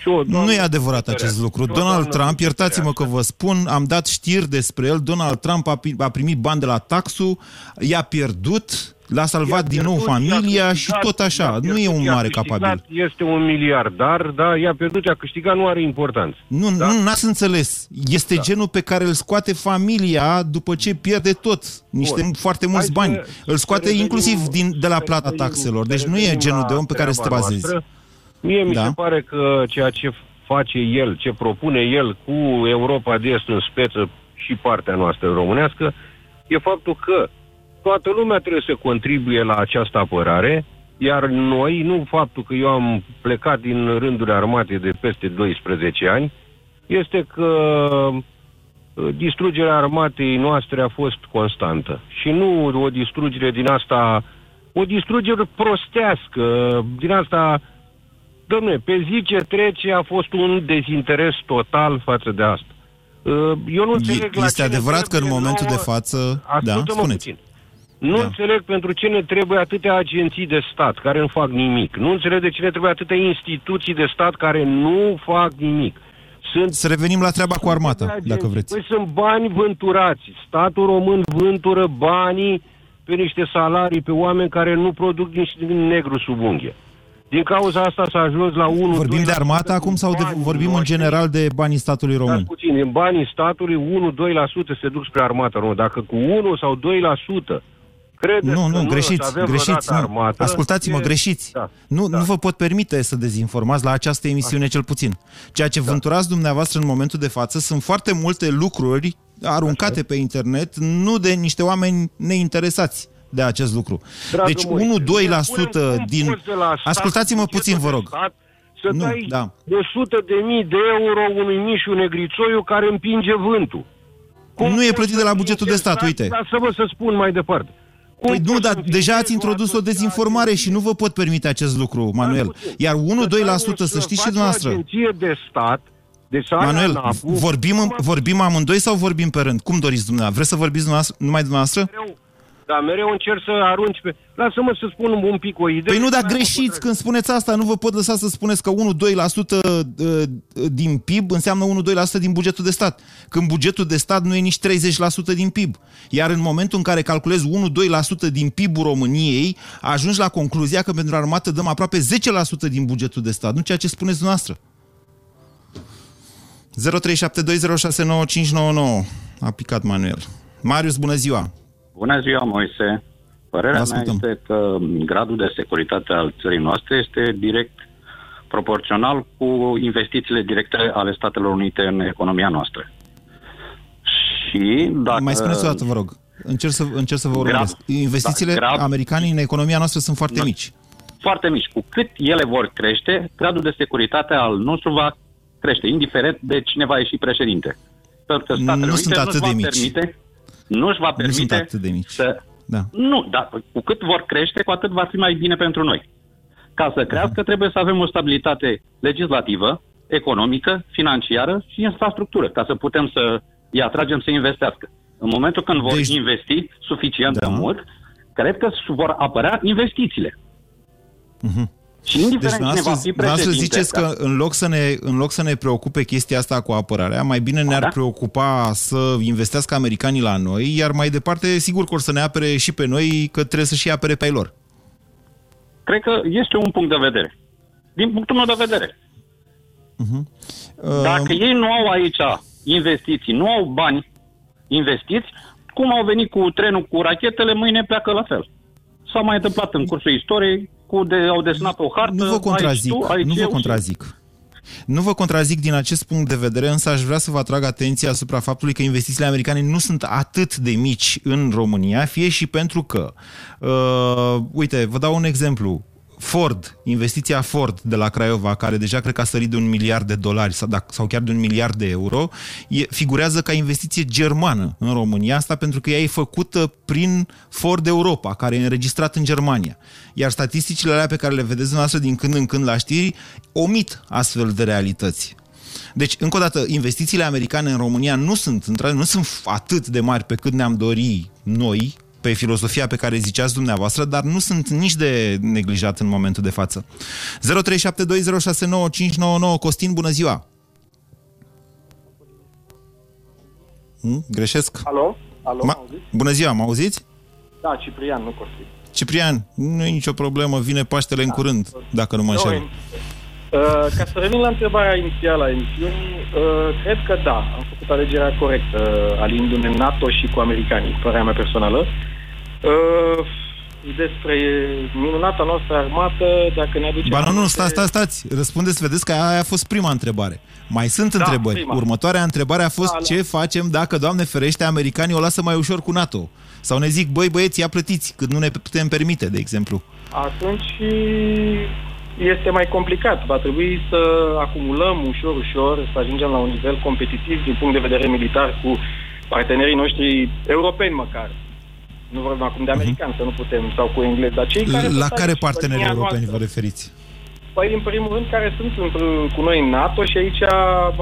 și o Nu e adevărat acest lucru. Donald Trump, iertați-mă că vă spun, am dat știri despre el, Donald Trump a, pi- a primit bani de la taxul, i-a pierdut, L-a salvat I-a din nou pierdut, familia i-a și câștigat, tot așa. i-a Nu pierdut, e un i-a mare câștigat, capabil. Este un miliardar, dar i-a pierdut, i-a câștigat, nu are importanță. Nu, da? nu, n-ați înțeles. Este da. genul pe care îl scoate familia după ce pierde tot. Niște Bun. foarte mulți Hai bani. să- îl scoate să revenim- inclusiv din, de la să plata revenim- taxelor. Deci să nu e revenim genul la de om pe care să te treaba bazezi. noastră. Mie mi Da. se pare că ceea ce face el, ce propune el cu Europa de Est în speță și partea noastră românească, e faptul că toată lumea trebuie să contribuie la această apărare, iar noi, nu faptul că eu am plecat din rândurile armate de peste 12 ani, este că uh, distrugerea armatei noastre a fost constantă. Și nu o distrugere din asta, o distrugere prostească, din asta, domne, pe zi ce trece a fost un dezinteres total față de asta. Uh, Eu nu înțeleg la Este ce ne adevărat că în trebuie momentul de nouă- față... Da, Ascultă-mă spuneți. puțin. Nu Da. înțeleg pentru ce ne trebuie atâtea agenții de stat care nu fac nimic. Nu înțeleg de ce ne trebuie atâtea instituții de stat care nu fac nimic. Sunt Să revenim la treaba cu armata, agenții. dacă vreți. Păi sunt bani vânturați. Statul român vântură banii pe niște salarii, pe oameni care nu produc nici negru sub unghie. Din cauza asta s-a ajuns la 1 Vorbim de armată acum sau de, vorbim în general de banii statului român? Stați puțin, în banii statului 1-2% se duc spre armată română. Dacă cu 1 sau 2% credeți Nu, că nu, noi o să greșiți, avem greșiți. vreodată Nu. Armată, Ascultați-mă, e- greșiți. Da. Nu, nu vă pot permite să dezinformați la această emisiune cel puțin. Ceea ce vânturați dumneavoastră în momentul de față sunt foarte multe lucruri aruncate pe internet, nu de niște oameni neinteresați de acest lucru. Dragă deci Moise, 1-2% cum din... poți de la stat, Ascultați-mă bugetul puțin, vă de rog. stat, Să Nu, dai da. 100 de mii de euro unui mișu negrițoiu care împinge vântul. Nu e plătit de la bugetul de stat, uite. Dar să vă să spun mai departe. Cum Păi nu, poți dar să deja ați introdus o dezinformare și nu vă pot permite acest lucru, Manuel. Iar 1-2% să știți și dumneavoastră. O agenție de stat, deci are Manuel, ANAP-ul, vorbim, în- vorbim amândoi sau vorbim pe rând? Cum doriți dumneavoastră? Vreți să vorbiți dumneavoastră, numai dumneavoastră? Dar mereu încerc să arunci pe... Lasă-mă să spun un pic o idee. Păi nu, dar Mai greșiți când spuneți asta. Nu vă pot lăsa să spuneți că 1-2% uh, din PIB înseamnă 1-2% din bugetul de stat. Când bugetul de stat nu e nici 30% din PIB. Iar în momentul în care calculezi 1-2% din PIB-ul României, ajungi la concluzia că pentru armată dăm aproape 10% din bugetul de stat. Nu ceea ce spuneți dumneavoastră. 0372069599 A picat Manuel. Marius, bună ziua! Bună ziua, Moise. Părerea Vă mea ascultăm. este că gradul de securitate al țării noastre este direct proporțional cu investițiile directe ale Statelor Unite în economia noastră. Și dacă... Mai spuneți o dată, vă rog. Încerc să, încerc să vă Grad- urmăresc. Investițiile da, grad- americane în economia noastră sunt foarte Da. mici. Foarte mici. Cu cât ele vor crește, gradul de securitate al nostru va crește, indiferent de cine va ieși președinte. Pentru că Statele Nu Unite sunt atât nu-și va de mici. permite, nu-și va Nu permite sunt atât de mici. să Da. Nu, dar cu cât vor crește, cu atât va fi mai bine pentru noi. Ca să crească, trebuie să avem o stabilitate legislativă, economică, financiară și infrastructură, ca să putem să îi atragem să investească. În momentul când vor deci... investi suficient da. de mult, cred că vor apărea investițiile. Mhm. Și indiferent Deci cine va dumneavoastră, fi dumneavoastră președinte... ziceți că în loc, să ne, în loc să ne preocupe chestia asta cu apărarea, mai bine ne-ar Da. preocupa să investească americanii la noi, iar mai departe, sigur că or să ne apere și pe noi, că trebuie să și apere pe ai lor. Cred că este un punct de vedere. Din punctul meu de vedere. Uh, Dacă ei nu au aici investiții, nu au bani investiți, cum au venit cu trenul cu rachetele, mâine pleacă la fel. S-a mai întâmplat în cursul istoriei, cu de, au desenat pe o hartă, Nu vă contrazic, aici tu, aici nu vă eu, contrazic. Nu vă contrazic din acest punct de vedere, însă aș vrea să vă atrag atenția asupra faptului că investițiile americane nu sunt atât de mici în România, fie și pentru că, uh, uite, vă dau un exemplu. Ford, investiția Ford de la Craiova, care deja cred că a sărit de un miliard de dolari sau, dacă- sau chiar de un miliard de euro, e, figurează ca investiție germană în România, asta pentru că ea e făcută prin Ford Europa, care e înregistrat în Germania. Iar statisticile alea pe care le vedeți dumneavoastră din când în când la știri omit astfel de realități. Deci, încă o dată, investițiile americane în România nu sunt, într- nu sunt atât de mari pe cât ne-am dori noi, pe filosofia pe care ziceați dumneavoastră, dar nu sunt nici de neglijat în momentul de față. 0372069599 Costin, bună ziua! Hmm? Greșesc? Alo? Alo, Ma- M-auziți? bună ziua, mă auziți? Da, Ciprian, nu Costin. Ciprian, nu e nicio problemă, vine Paștele în curând, dacă nu mă înșel. Uh, ca să revin la întrebarea inițială a emisiunii, uh, cred că da, am făcut alegerea corectă, uh, alindu-ne NATO și cu americanii, părerea mea personală. Uh, despre minunata noastră armată, dacă ne aduce... Ba nu, nu, stați, stați, stați, răspundeți, vedeți că aia a fost prima întrebare. Mai sunt Da, întrebări. prima. Următoarea întrebare a fost Da, da. ce facem dacă, Doamne ferește, americanii o lasă mai ușor cu NATO? Sau ne zic, băi băieți, ia plătiți, cât nu ne putem permite, de exemplu. Atunci este mai complicat. Va trebui să acumulăm ușor, ușor, să ajungem la un nivel competitiv din punct de vedere militar cu partenerii noștri europeni măcar. Nu vorbim acum de americani, să nu putem, sau cu englezi, dar cei care... La sunt care aici, parteneri pe linia europeni vă noastră. referiți? Păi, în primul rând, care sunt într- cu noi în NATO și aici,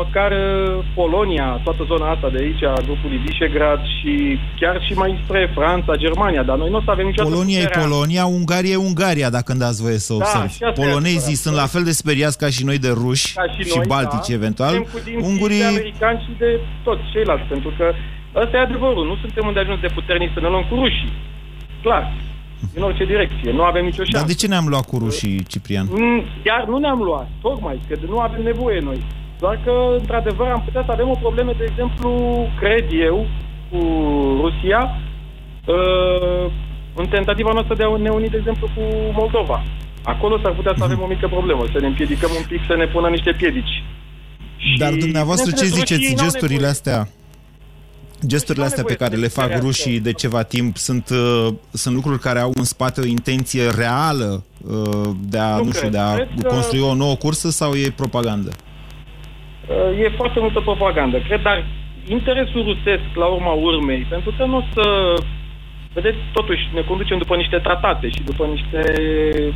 măcar uh, Polonia, toată zona asta de aici, a grupului Visegrad și chiar și mai spre Franța, Germania, dar noi nu o să avem niciodată Polonia e puterea- Polonia, Ungaria e Ungaria, dacă îmi dați voie să Da, observ. și asta e Polonezii adevărat. sunt la fel de speriați ca și noi de ruși ca și, și noi, baltici da, eventual. Suntem cu dinții Ungurii de americani și de toți ceilalți, pentru că ăsta e adevărul. Nu suntem unde ajuns de puternici să ne luăm cu rușii. Clar. În orice direcție. Nu avem nicio șansă. Dar de ce ne-am luat cu rușii, Ciprian? Mm, Chiar nu ne-am luat, tocmai, că nu avem nevoie noi. Doar că, într-adevăr, am putea să avem o problemă, de exemplu, cred eu, cu Rusia, uh, în tentativa noastră de a ne uni, de exemplu, cu Moldova. Acolo s-ar putea să avem o mică problemă, să ne împiedicăm un pic, să ne pună niște piedici. Dar dumneavoastră ce bineînțeles, rușii ziceți? n-au Gesturile nevoie. astea Gesturile astea pe care le fac rușii de ceva timp sunt, uh, sunt lucruri care au în spate o intenție reală uh, de a, Nu nu, știu, cred. de a Cred că- construi o nouă cursă sau e propagandă? Uh, E foarte multă propagandă, cred, dar interesul rusesc, la urma urmei, pentru că nu o să... Vedeți, totuși, ne conducem după niște tratate și după niște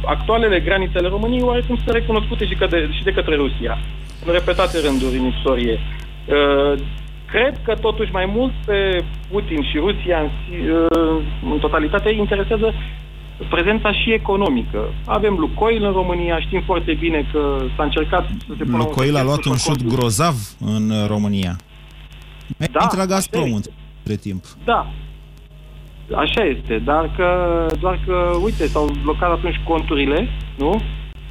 actualele granițele României, oarecum sunt recunoscute și, că de, și de către Rusia, în repetate rânduri în istorie. Uh, Cred că totuși mai mult pe Putin și Rusia în, si- uh, în totalitate îi interesează prezența și economică. Avem Lucoil în România, știm foarte bine că s-a încercat să se pună un Lucoil a luat un șut acordul. grozav în uh, România. Da, Intră Gazprom între timp. Da, așa este, dar că, doar că, uite, s-au blocat atunci conturile, nu?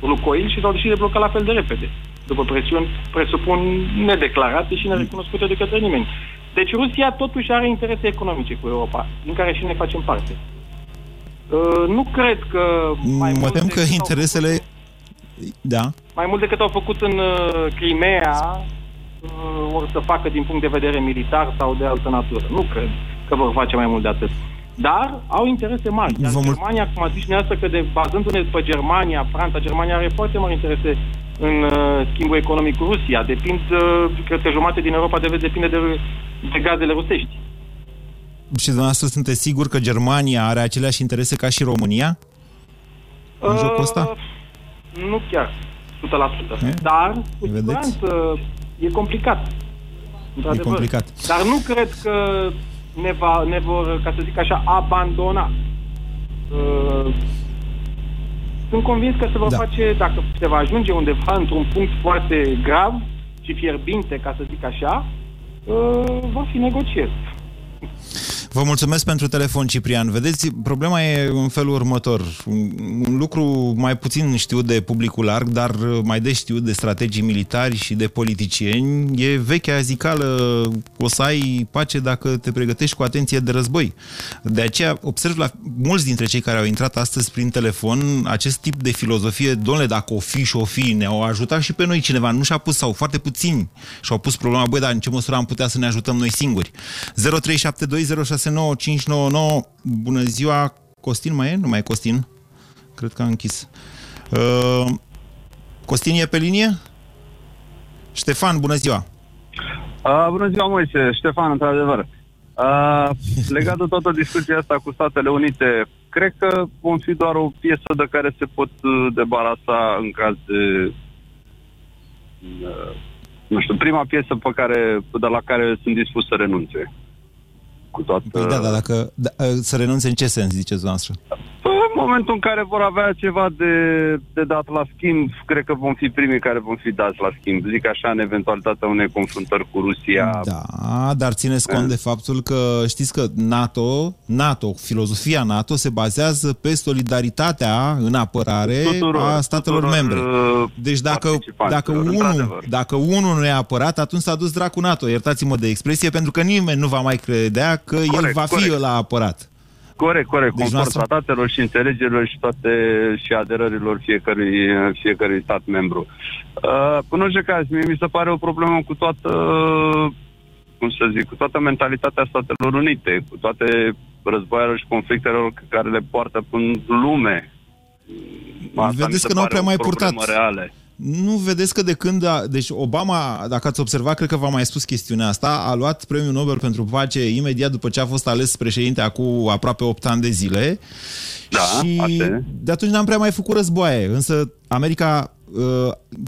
Lucoil și s-au decis de blocat la fel de repede, după presiuni, presupun, nedeclarate și nerecunoscute de către nimeni. Deci Rusia totuși are interese economice cu Europa, din care și noi facem parte. Uh, nu cred că mai Mă mult, tem că decât au, interesele... Da. mai mult decât au făcut în uh, Crimea, uh, or să facă din punct de vedere militar sau de altă natură. Nu cred că vor face mai mult de atât. Dar au interese mari. Iar Germania, cum a zis dumneavoastră, că de, bazându-ne pe Germania, Franța, Germania are foarte mari interese în uh, schimbul economic cu Rusia. Depind, uh, cred că jumate din Europa de vest depinde de, de gazele rusești. Și dumneavoastră sunteți sigur că Germania are aceleași interese ca și România? În jocul ăsta? Uh, Nu chiar, 100%. Dar, cu Vedeți? siguranță, e complicat. într-adevăr. complicat. Dar nu cred că ne, va, ne vor, ca să zic așa, abandona. Uh, sunt convins că se vor Da. face, dacă se va ajunge undeva într-un punct foarte grav și fierbinte, ca să zic așa, uh, vor fi negocieri. Vă mulțumesc pentru telefon, Ciprian. Vedeți, problema e în felul următor. Un, un lucru mai puțin știut de publicul larg, dar mai des știut de strategii militari și de politicieni, e vechea zicală, o să ai pace dacă te pregătești cu atenție de război. De aceea observ la mulți dintre cei care au intrat astăzi prin telefon acest tip de filozofie, domnule, dacă o fi și o fi, ne-au ajutat și pe noi cineva, nu și-a pus, sau foarte puțini și-au pus problema, băi, dar în ce măsură am putea să ne ajutăm noi singuri? 0372069599 Bună ziua, Costin mai e? Nu mai e Costin? Cred că a închis. Uh, Costin e pe linie? Ștefan, bună ziua! Uh, bună ziua, Moise. Ștefan, într-adevăr. Uh, legat de toată discuția asta cu Statele Unite, cred că vom fi doar o piesă de care se pot uh, debarasa în caz de... Uh, nu știu, prima piesă pe care, de la care sunt dispus să renunțe. Cu toată... Păi da, dar dacă da, să renunțe în ce sens, ziceți dumneavoastră? Păi, momentul în care vor avea ceva de, de dat la schimb, cred că vom fi primii care vom fi dați la schimb. Zic așa, în eventualitatea unei confruntări cu Rusia. Da, dar țineți cont de faptul că știți că NATO, NATO, filozofia NATO se bazează pe solidaritatea în apărare Tuturor, a statelor tuturor, membre. uh, Deci dacă, dacă, participanților, unul, într-adevăr. dacă unul nu e apărat, atunci s-a dus dracu NATO. Iertați-mă de expresie, pentru că nimeni nu va mai credea că el Corect, va fi corect. ăla apărat. Corect, corect. Deci Deci conform noastră- tratatelor și înțelegerilor și toate și aderărilor fiecărui, fiecărui stat membru. Uh, în orice caz, mie mi se pare o problemă cu toată, cum să zic, cu toată mentalitatea Statelor Unite, cu toate războaielor și conflictelor care le poartă în lume. Asta mi Vedeți se că n-au pare prea o mai problemă purtat. Reale. Nu vedeți că de când... A, deci Obama, dacă ați observat, cred că v-a mai spus chestiunea asta, a luat premiul Nobel pentru pace imediat după ce a fost ales președinte acum aproape 8 ani de zile. Da, și asta e. de atunci n-am prea mai făcut războaie. Însă America, uh,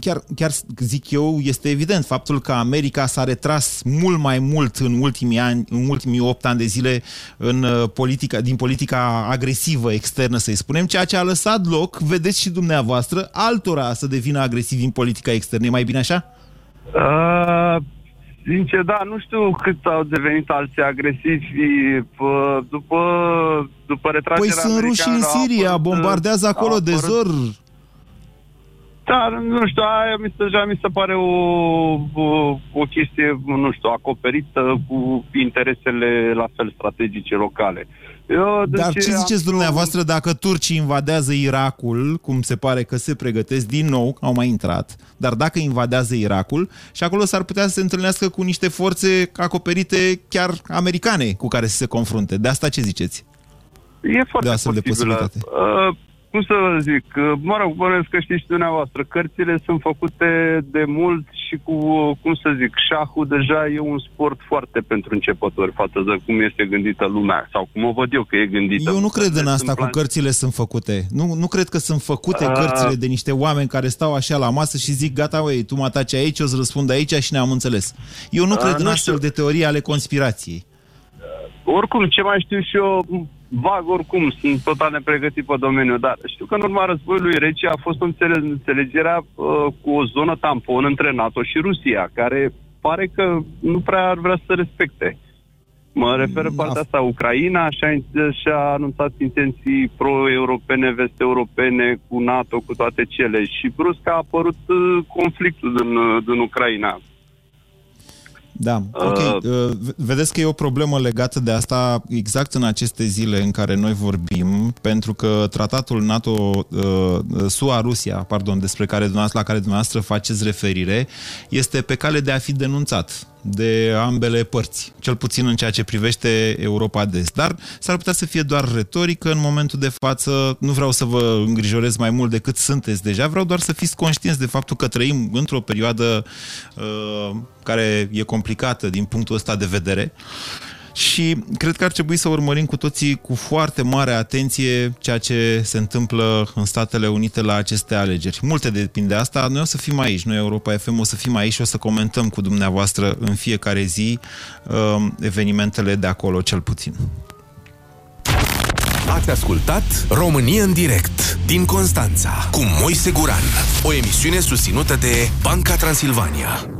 chiar, chiar zic eu, este evident faptul că America s-a retras mult mai mult în ultimii ani, în ultimii 8 ani de zile în uh, politica, din politica agresivă externă, să-i spunem, ceea ce a lăsat loc, vedeți și dumneavoastră, altora să devină agresivi în politica externă. E mai bine așa? Uh, sincer, da, nu știu cât au devenit alții agresivi pă, după, după retragerea Păi sunt ruși în americană, au Siria, apărut, bombardează au acolo de apărut- zor. Da, nu știu, aia mi se, deja mi se pare o, o, o chestie, nu știu, acoperită cu interesele la fel strategice locale. Eu, de Dar ce am- ziceți dumneavoastră dacă turcii invadează Irakul, cum se pare că se pregătesc din nou, au mai intrat, dar dacă invadează Irakul, și acolo s-ar putea să se întâlnească cu niște forțe acoperite chiar americane cu care să se confrunte. De asta ce ziceți? E foarte de o astfel de posibilă. posibilitate. Uh, cum să vă zic, uh, mă rog, bănuiesc că știți și dumneavoastră, cărțile sunt făcute de mult și cu, uh, cum să zic, șahul deja e un sport foarte pentru începători față de cum este gândită lumea, sau cum o văd eu că e gândită. Eu nu cred în asta Sunt cu plan- cărțile sunt făcute. Nu, nu cred că sunt făcute Ah. cărțile de niște oameni care stau așa la masă și zic, gata, ui, tu mă ataci aici, eu îți răspund aici și ne-am înțeles. Eu nu Ah, cred în nu astfel de teorii ale conspirației. Oricum, ce mai știu și eu, vag oricum, sunt total nepregătit pe domeniu, dar știu că în urma războiului rece a fost o înțele- înțelegerea uh, cu o zonă tampon între NATO și Rusia, care pare că nu prea ar vrea să respecte. Mă refer în partea asta, Ucraina și-a, și-a anunțat intenții pro-europene, vest-europene, cu NATO, cu toate cele. Și brusc a apărut uh, conflictul din, uh, din Ucraina. Da, ok. Uh, v- vedeți că e o problemă legată de asta exact în aceste zile în care noi vorbim, pentru că tratatul NATO, uh, SUA-Rusia, pardon, despre care dumneavoastră, la care dumneavoastră faceți referire, este pe cale de a fi denunțat de ambele părți, cel puțin în ceea ce privește Europa de Est. Dar s-ar putea să fie doar retorică în momentul de față. Nu vreau să vă îngrijorez mai mult decât sunteți deja, vreau doar să fiți conștienți de faptul că trăim într-o perioadă uh, care e complicată din punctul ăsta de vedere. Și cred că ar trebui să urmărim cu toții cu foarte mare atenție ceea ce se întâmplă în Statele Unite la aceste alegeri. Multe depinde de asta. Noi o să fim aici, noi Europa FM o să fim aici și o să comentăm cu dumneavoastră în fiecare zi uh, evenimentele de acolo cel puțin. Ați ascultat România în direct din Constanța cu Moise Guran, o emisiune susținută de Banca Transilvania.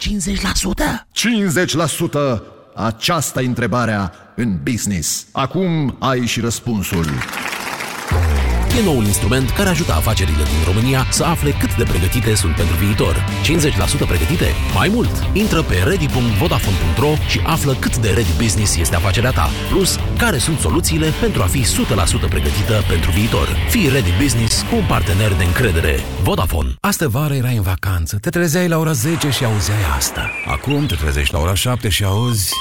50%? 50%! Aceasta e întrebarea în business. Acum ai și răspunsul. E noul instrument care ajută afacerile din România să afle cât de pregătite sunt pentru viitor. 50% pregătite? Mai mult! Intră pe ready.vodafone.ro și află cât de ready business este afacerea ta. Plus, care sunt soluțiile pentru a fi 100% pregătită pentru viitor. Fii ready business cu un partener de încredere. Vodafone. Astă vară erai în vacanță, te trezeai la ora 10 și auzeai asta. Acum te trezești la ora 7 și auzi...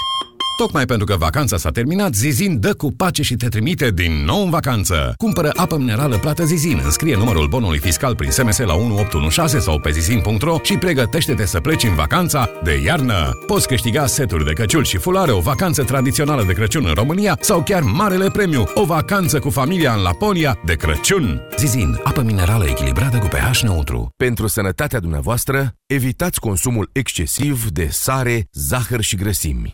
Tocmai pentru că vacanța s-a terminat, Zizin dă cu pace și te trimite din nou în vacanță. Cumpără apă minerală plată Zizin, înscrie numărul bonului fiscal prin SMS la 1816 sau pe zizin.ro și pregătește-te să pleci în vacanța de iarnă. Poți câștiga seturi de căciuli și fulare, o vacanță tradițională de Crăciun în România sau chiar marele premiu, o vacanță cu familia în Laponia de Crăciun. Zizin, apă minerală echilibrată cu pH neutru. Pentru sănătatea dumneavoastră, evitați consumul excesiv de sare, zahăr și grăsimi.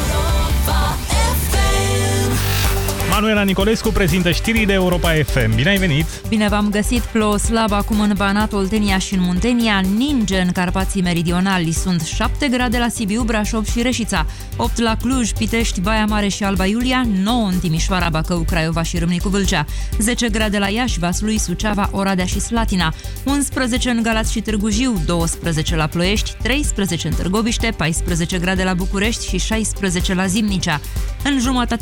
Manuela Nicolescu prezintă știrile Europa FM. Bine ai venit! Bine v-am găsit! Plouă slab acum în Banat, Oltenia și în Muntenia, ninge în Carpații Meridionali. Sunt 7 grade la Sibiu, Brașov și Reșița, 8 la Cluj, Pitești, Baia Mare și Alba Iulia, 9 în Timișoara, Bacău, Craiova și Râmnicu Vâlcea, 10 grade la Iași, Vaslui, Suceava, Oradea și Slatina, 11 în Galați și Târgu Jiu, 12 la Ploiești, 13 în Târgoviște, 14 grade la București și 16 la Zimnicea. În jumătate